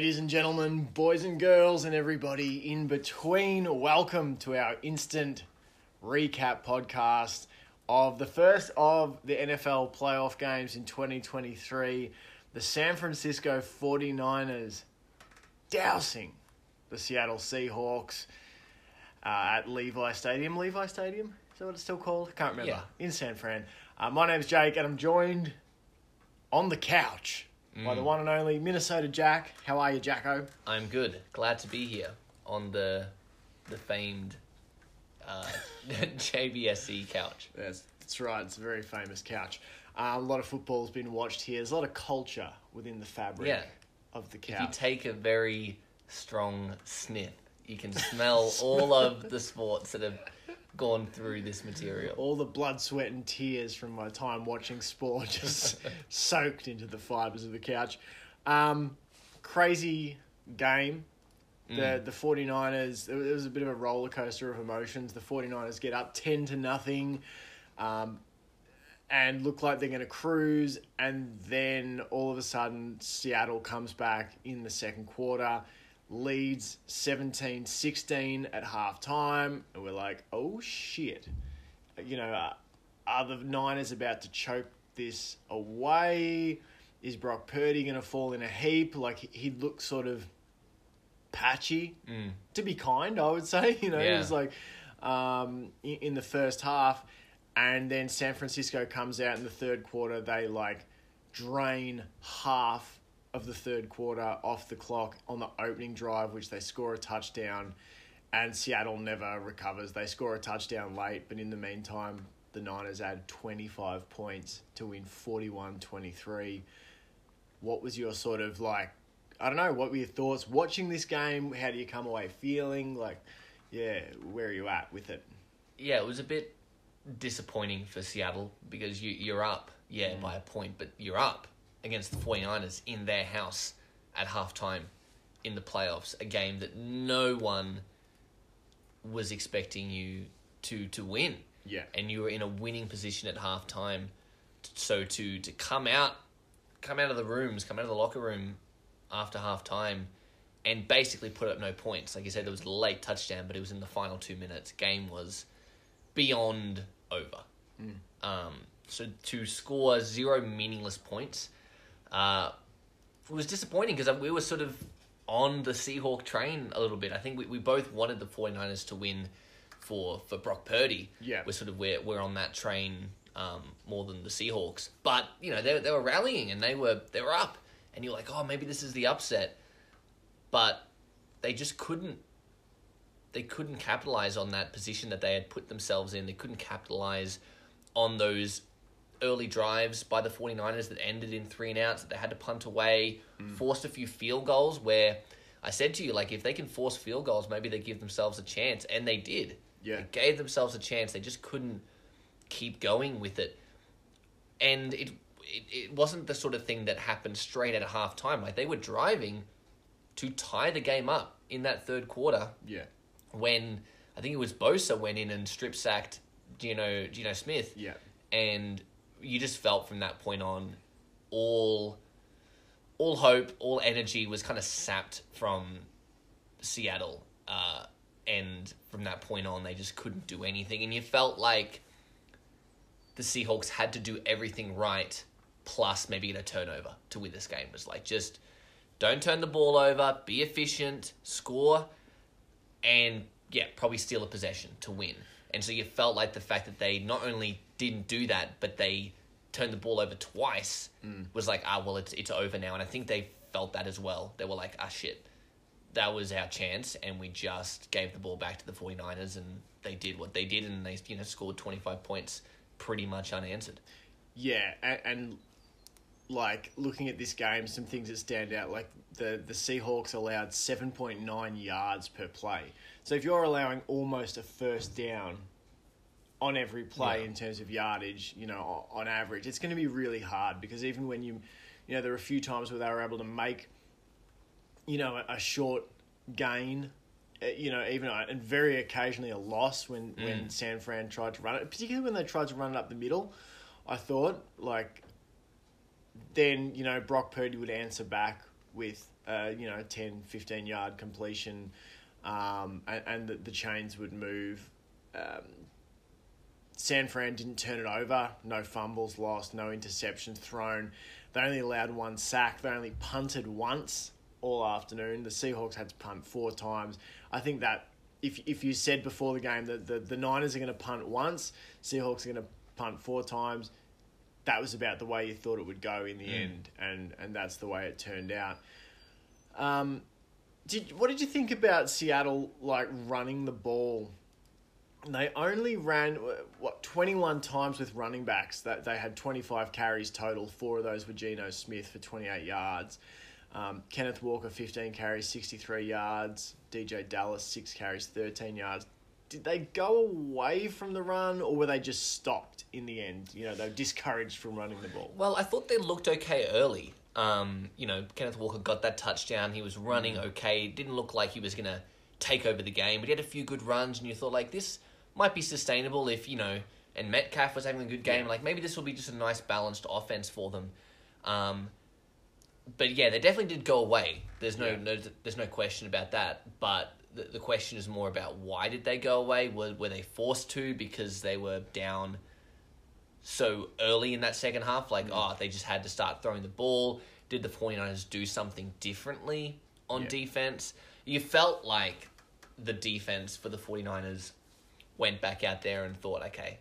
Ladies and gentlemen, boys and girls, and everybody in between, welcome to our instant recap podcast of the first of the NFL playoff games in 2023. The San Francisco 49ers dousing the Seattle Seahawks uh, at Levi Stadium. Levi Stadium? Is that what it's still called? I can't remember. Yeah. In San Fran. Uh, my name's Jake, and I'm joined on the couch by the one and only Minnesota Jack. How are you, Jacko? I'm good. Glad to be here on the the famed uh, JBSE E couch. That's, that's right. It's a very famous couch. Uh, a lot of football's been watched here. There's a lot of culture within the fabric Yeah. of the couch. If you couch. take a very strong sniff, you can smell all of the sports that have gone through this material. All the blood, sweat, and tears from my time watching sport just soaked into the fibers of the couch. Um, crazy game. The the 49ers, it was a bit of a roller coaster of emotions. The 49ers get up 10 to nothing um, and look like they're going to cruise. And then all of a sudden, Seattle comes back in the second quarter, leads 17 16 at halftime. And we're like, oh shit. You know, uh, are the Niners about to choke this away? Is Brock Purdy going to fall in a heap? Like, he- looked sort of patchy, Mm. to be kind, I would say. You know, it was like um, in the first half, and then San Francisco comes out in the third quarter. They like drain half of the third quarter off the clock on the opening drive, which they score a touchdown, and Seattle never recovers. They score a touchdown late, but in the meantime, the Niners add 25 points to win 41 23. What was your sort of like, I don't know, what were your thoughts watching this game? How do you come away feeling? Like, yeah, where are you at with it? Yeah, it was a bit disappointing for Seattle because you, you're up, yeah, mm. by a point, but you're up against the 49ers in their house at halftime in the playoffs, a game that no one was expecting you to to win. Yeah. And you were in a winning position at halftime. So to to come out come out of the rooms, come out of the locker room after halftime and basically put up no points. Like you said, there was a late touchdown, but it was in the final two minutes. Game was beyond over. Um, so to score zero meaningless points uh, it was disappointing because we were sort of on the Seahawk train a little bit. I think we, we both wanted the 49ers to win for, for Brock Purdy. Yeah. We're sort of we're, we're on that train um, more than the Seahawks. But, you know, they, they were rallying and they were they were up. And you're like, oh, maybe this is the upset. But they just couldn't they couldn't capitalize on that position that they had put themselves in. They couldn't capitalize on those early drives by the 49ers that ended in three and outs that they had to punt away, mm. forced a few field goals where I said to you, like, if they can force field goals, maybe they give themselves a chance. And they did. Yeah. They gave themselves a chance. They just couldn't keep going with it. And it, it, it wasn't the sort of thing that happened straight at halftime. Like, they were driving to tie the game up in that third quarter Yeah. when I think it was Bosa went in and strip sacked Geno Geno Smith. Yeah. And you just felt from that point on all all hope, all energy was kind of sapped from Seattle. Uh, and from that point on they just couldn't do anything and you felt like the Seahawks had to do everything right plus maybe get a turnover to win this game. It was like just don't turn the ball over, be efficient, score and yeah, probably steal a possession to win. And so you felt like the fact that they not only didn't do that, but they turned the ball over twice was like, ah, well, it's it's over now. And I think they felt that as well. They were like, ah, shit, that was our chance, and we just gave the ball back to the 49ers, and they did what they did, and they you know scored twenty five points pretty much unanswered. Yeah, and, and like looking at this game, some things that stand out, like the the Seahawks allowed seven point nine yards per play. So if you're allowing almost a first down on every play Yeah. in terms of yardage, you know, on average, it's going to be really hard because even when you, you know, there are a few times where they were able to make, you know, a, short gain. uh, You know, even and very occasionally a loss when, when San Fran tried to run it, particularly when they tried to run it up the middle. I thought like then you know Brock Purdy would answer back with uh, you know, 10, 15 yard completion, um, and, and the, the chains would move. Um, San Fran didn't turn it over. No fumbles lost. No interceptions thrown. They only allowed one sack. They only punted once all afternoon. The Seahawks had to punt four times. I think that if if you said before the game that the, the Niners are going to punt once, Seahawks are going to punt four times, that was about the way you thought it would go in the Mm. end, and and that's the way it turned out. Um, did what did you think about Seattle like running the ball? They only ran what twenty one times with running backs. That they had twenty five carries total. Four of those were Geno Smith for twenty eight yards. Um, Kenneth Walker fifteen carries, sixty three yards. DeeJay Dallas six carries, thirteen yards. Did they go away from the run, or were they just stopped in the end? You know, they were discouraged from running the ball. Well, I thought they looked okay early. Um, you know, Kenneth Walker got that touchdown. He was running okay. Didn't look like he was going to take over the game, but he had a few good runs, and you thought, like, this might be sustainable if, you know, and Metcalf was having a good game. Yeah. Like, maybe this will be just a nice balanced offense for them. Um, but yeah, they definitely did go away. There's no, Yeah. no there's no question about that. But the, the question is more about why did they go away? Were, were they forced to because they were down so early in that second half, like, mm. oh, they just had to start throwing the ball. Did the 49ers do something differently on Yeah. defense? You felt like the defense for the 49ers went back out there and thought, okay,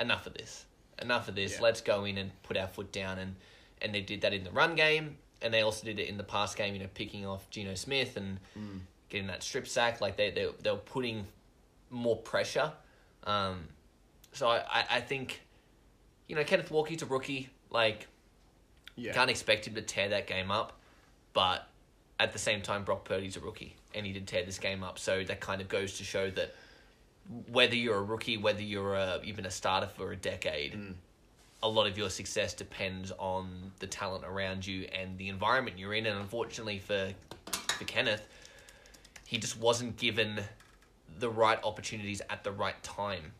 enough of this. Enough of this. Yeah. Let's go in and put our foot down. And, and they did that in the run game, and they also did it in the pass game, you know, picking off Geno Smith and mm. Getting that strip sack. Like, they, they, they were putting more pressure. Um, so I, I, think, you know, Kenneth Walker's a rookie. Like, Yeah, can't expect him to tear that game up, but at the same time, Brock Purdy's a rookie, and he did tear this game up. So that kind of goes to show that whether you're a rookie, whether you're a, even a starter for a decade, a lot of your success depends on the talent around you and the environment you're in. And unfortunately for for Kenneth, he just wasn't given the right opportunities at the right time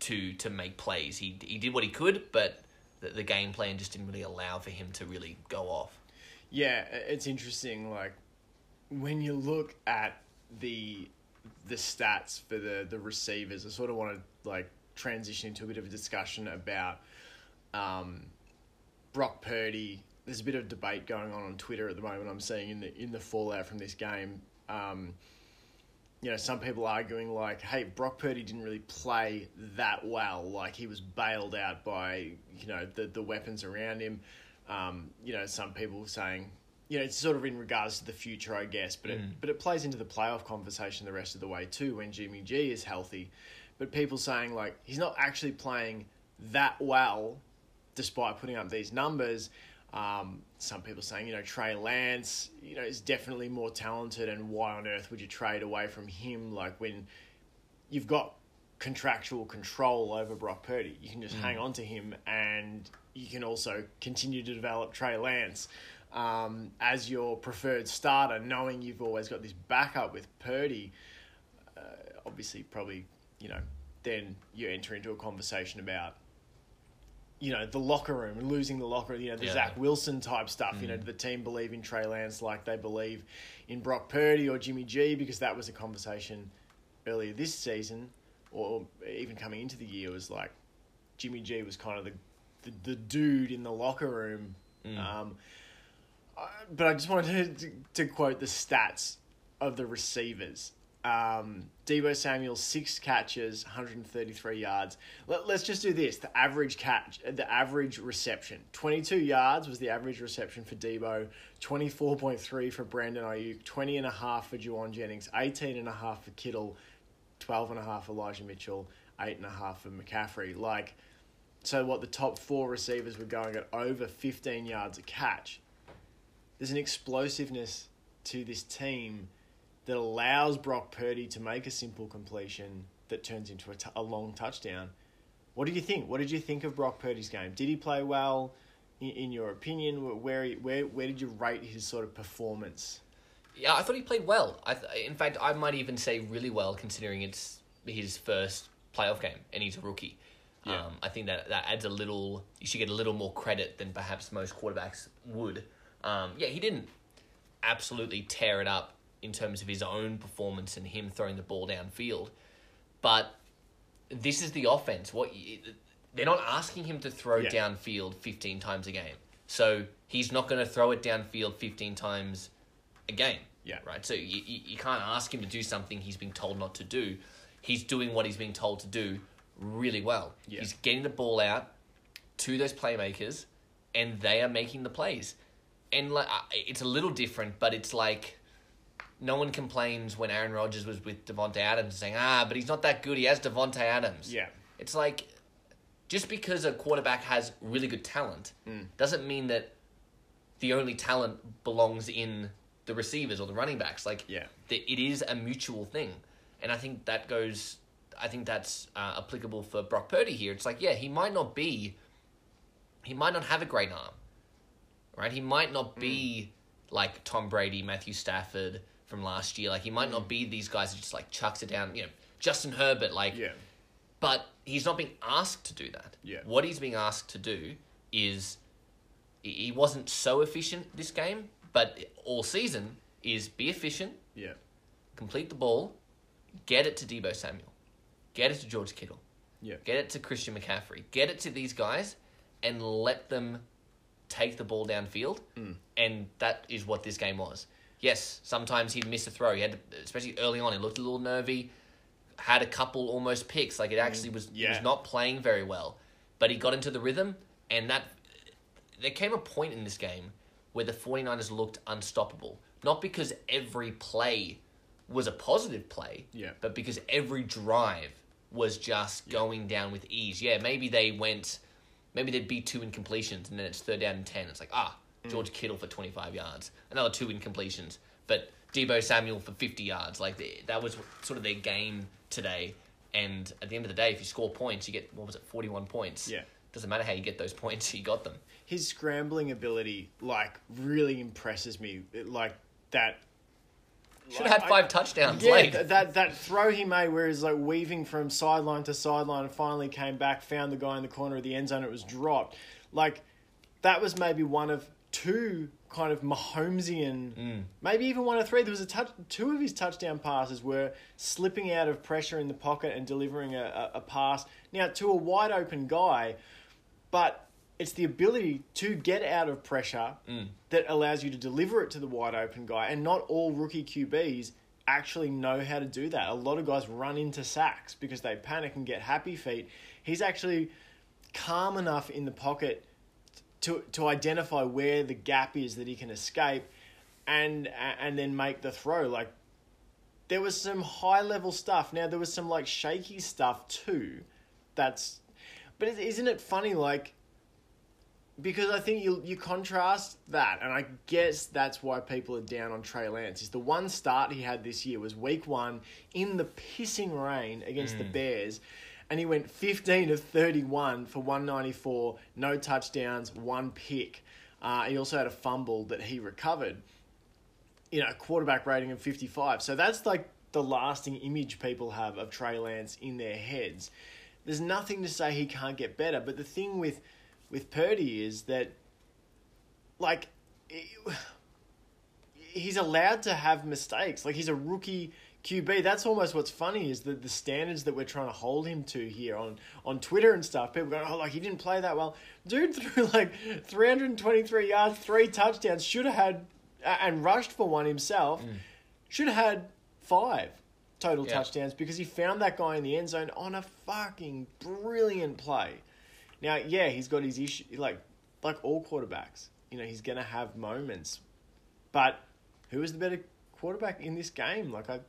to to make plays. He he did what he could, but the, the game plan just didn't really allow for him to really go off. Yeah, it's interesting. Like when you look at the the stats for the the receivers, I sort of want to like transition into a bit of a discussion about um, Brock Purdy. There's a bit of debate going on on Twitter at the moment. I'm seeing in the in the fallout from this game. Um, you know, some people arguing like, "Hey, Brock Purdy didn't really play that well. Like he was bailed out by you know the the weapons around him." Um, you know, some people saying, you know, it's sort of in regards to the future, I guess, but it but it plays into the playoff conversation the rest of the way too when Jimmy G is healthy. But people saying like he's not actually playing that well, despite putting up these numbers. Um, some people saying, you know, Trey Lance, you know, is definitely more talented, and why on earth would you trade away from him? Like when you've got contractual control over Brock Purdy, you can just hang on to him, and you can also continue to develop Trey Lance um, as your preferred starter, knowing you've always got this backup with Purdy. Uh, obviously, probably, you know, then you enter into a conversation about you know, the locker room and losing the locker, you know, the Yeah. Zach Wilson type stuff. You know, do the team believe in Trey Lance like they believe in Brock Purdy or Jimmy G? Because that was a conversation earlier this season, or even coming into the year, was like Jimmy G was kind of the the, the dude in the locker room. Um, I- but I just wanted to, to quote the stats of the receivers. Um, Deebo Samuel six catches, 133 yards. Let, let's just do this: the average catch, the average reception, 22 yards was the average reception for Deebo, 24.3 for Brandon Aiyuk, 20 and a half for Jauan Jennings, 18 and a half for Kittle, 12 and a half for Elijah Mitchell, eight and a half for McCaffrey. Like, so what? The top four receivers were going at over 15 yards a catch. There's an explosiveness to this team that allows Brock Purdy to make a simple completion that turns into a, t- a long touchdown. What do you think? What did you think of Brock Purdy's game? Did he play well? In, in your opinion, where where where did you rate his sort of performance? Yeah, I thought he played well. I th- in fact, I might even say really well considering it's his first playoff game and he's a rookie. Yeah. Um, I think that that adds a little. You should get a little more credit than perhaps most quarterbacks would. Um, yeah, he didn't absolutely tear it up in terms of his own performance and him throwing the ball downfield. But this is the offense. What they're not asking him to throw Yeah. downfield 15 times a game. So he's not going to throw it downfield 15 times a game. Yeah. Right. So you, you, you can't ask him to do something he's being told not to do. He's doing what he's being told to do really well. Yeah. He's getting the ball out to those playmakers, and they are making the plays. And like it's a little different, but it's like no one complains when Aaron Rodgers was with Davante Adams saying, "Ah, but he's not that good. He has Davante Adams." Yeah. It's like just because a quarterback has really good talent doesn't mean that the only talent belongs in the receivers or the running backs. Like, Yeah. the, it is a mutual thing, and I think that goes. I think that's uh, applicable for Brock Purdy here. It's like, yeah, he might not be, he might not have a great arm, right? He might not be like Tom Brady, Matthew Stafford from last year. Like, he might not mm. be these guys who just like chucks it down. You know, Justin Herbert, like Yeah. but he's not being asked to do that. Yeah. What he's being asked to do is he- he wasn't so efficient this game, but all season is be efficient, Yeah. complete the ball, get it to Deebo Samuel, get it to George Kittle, Yeah. get it to Christian McCaffrey, get it to these guys, and let them take the ball downfield. Mm. And that is what this game was. Yes, sometimes he'd miss a throw. He had, to, especially early on, he looked a little nervy. Had a couple almost picks. Like it actually was. He was not playing very well, but he got into the rhythm, and that there came a point in this game where the 49ers looked unstoppable. Not because every play was a positive play, Yeah. but because every drive was just going down with ease. Yeah, maybe they went, maybe there'd be two incompletions, and then it's third down and 10. It's like, ah, Mm. George Kittle for 25 yards, another two incompletions, but Deebo Samuel for 50 yards. Like, the, that was sort of their game today. And at the end of the day, if you score points, you get, what was it, 41 points. Yeah. Doesn't matter how you get those points, you got them. his scrambling ability like really impresses me. It, like that. Should like, have had I- five touchdowns Yeah, th- that that throw he made where he's like weaving from sideline to sideline and finally came back, found the guy in the corner of the end zone. It was dropped. Like that was maybe one of two kind of Mahomesian, Mm. maybe even one of three. There was a touch, two of his touchdown passes were slipping out of pressure in the pocket and delivering a, a, a pass now to a wide open guy, but it's the ability to get out of pressure that allows you to deliver it to the wide open guy. And not all rookie QBs actually know how to do that. A lot of guys run into sacks because they panic and get happy feet. He's actually calm enough in the pocket to to identify where the gap is that he can escape and and then make the throw. Like there was some high level stuff. Now there was some like shaky stuff too. That's but is- isn't it funny like because I think you you contrast that, and I guess that's why people are down on Trey Lance. Is the one start he had this year was week one in the pissing rain against the mm. Bears, and he went fifteen of thirty one for one ninety four, no touchdowns, one pick. Uh, he also had a fumble that he recovered. You know, quarterback rating of fifty five. So that's like the lasting image people have of Trey Lance in their heads. There's nothing to say he can't get better, but the thing with with Purdy is that, like, he's allowed to have mistakes. Like he's a rookie QB. That's almost what's funny is that the standards that we're trying to hold him to here on on Twitter and stuff. People go, oh, like he didn't play that well. Dude threw like 323 yards, three touchdowns. Should have had and rushed for one himself. Mm. Should have had five total Yeah. touchdowns because he found that guy in the end zone on a fucking brilliant play. Now, yeah, he's got his issue like like all quarterbacks. You know, he's gonna have moments. But who is the better quarterback in this game? Like I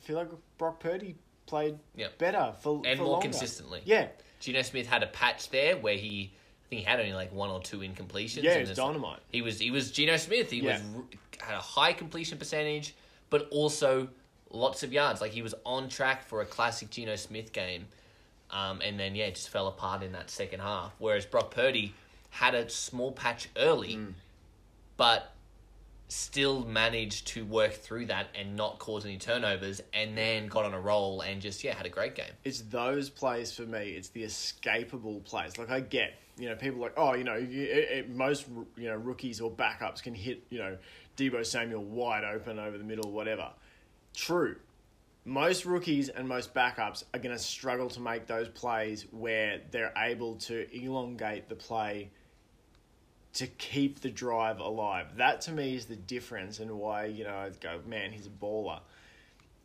feel like Brock Purdy played Yep. better for And for more longer. consistently. Yeah, Geno Smith had a patch there where he, I think he had only like one or two incompletions. Yeah, it's dynamite. He was he was Geno Smith. He was Yeah. r- had a high completion percentage, but also lots of yards. Like he was on track for a classic Geno Smith game, um, and then yeah, it just fell apart in that second half. Whereas Brock Purdy had a small patch early, Mm. but still managed to work through that and not cause any turnovers, and then got on a roll and just yeah had a great game. it's those plays for me. It's the escapable plays. Like I get, you know, people like, oh, you know, it, it, most you know rookies or backups can hit, you know, Deebo Samuel wide open over the middle, whatever. True. Most rookies and most backups are going to struggle to make those plays where they're able to elongate the play to keep the drive alive. That to me is the difference and why, you know, I go, man, he's a baller.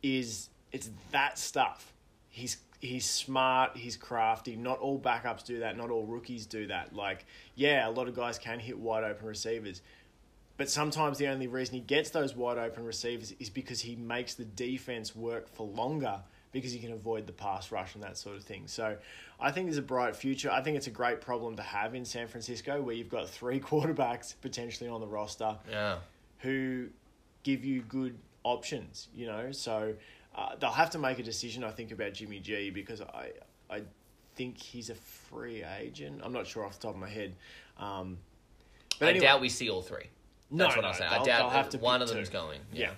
Is it's that stuff. He's he's smart, he's crafty. Not all backups do that, not all rookies do that. Like, yeah, a lot of guys can hit wide open receivers. But sometimes the only reason he gets those wide open receivers is because he makes the defense work for longer because you can avoid the pass rush and that sort of thing. So I think there's a bright future. I think it's a great problem to have in San Francisco where you've got three quarterbacks potentially on the roster Yeah. who give you good options, you know. So uh, they'll have to make a decision, I think, about Jimmy G because I I think he's a free agent. I'm not sure off the top of my head. Um, but I anyway, doubt we see all three. No, That's what no, I'm saying. they'll- I they'll doubt have to one of them's two. going. Yeah.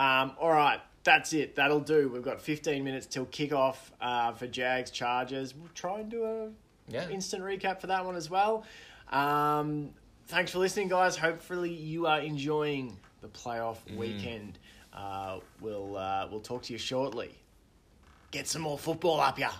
Um, all right, that's it. That'll do. We've got 15 minutes till kickoff uh, for Jags Chargers. We'll try and do a Yeah. instant recap for that one as well. Um, thanks for listening, guys. Hopefully, you are enjoying the playoff weekend. Uh, we'll uh, we'll talk to you shortly. Get some more football up, ya.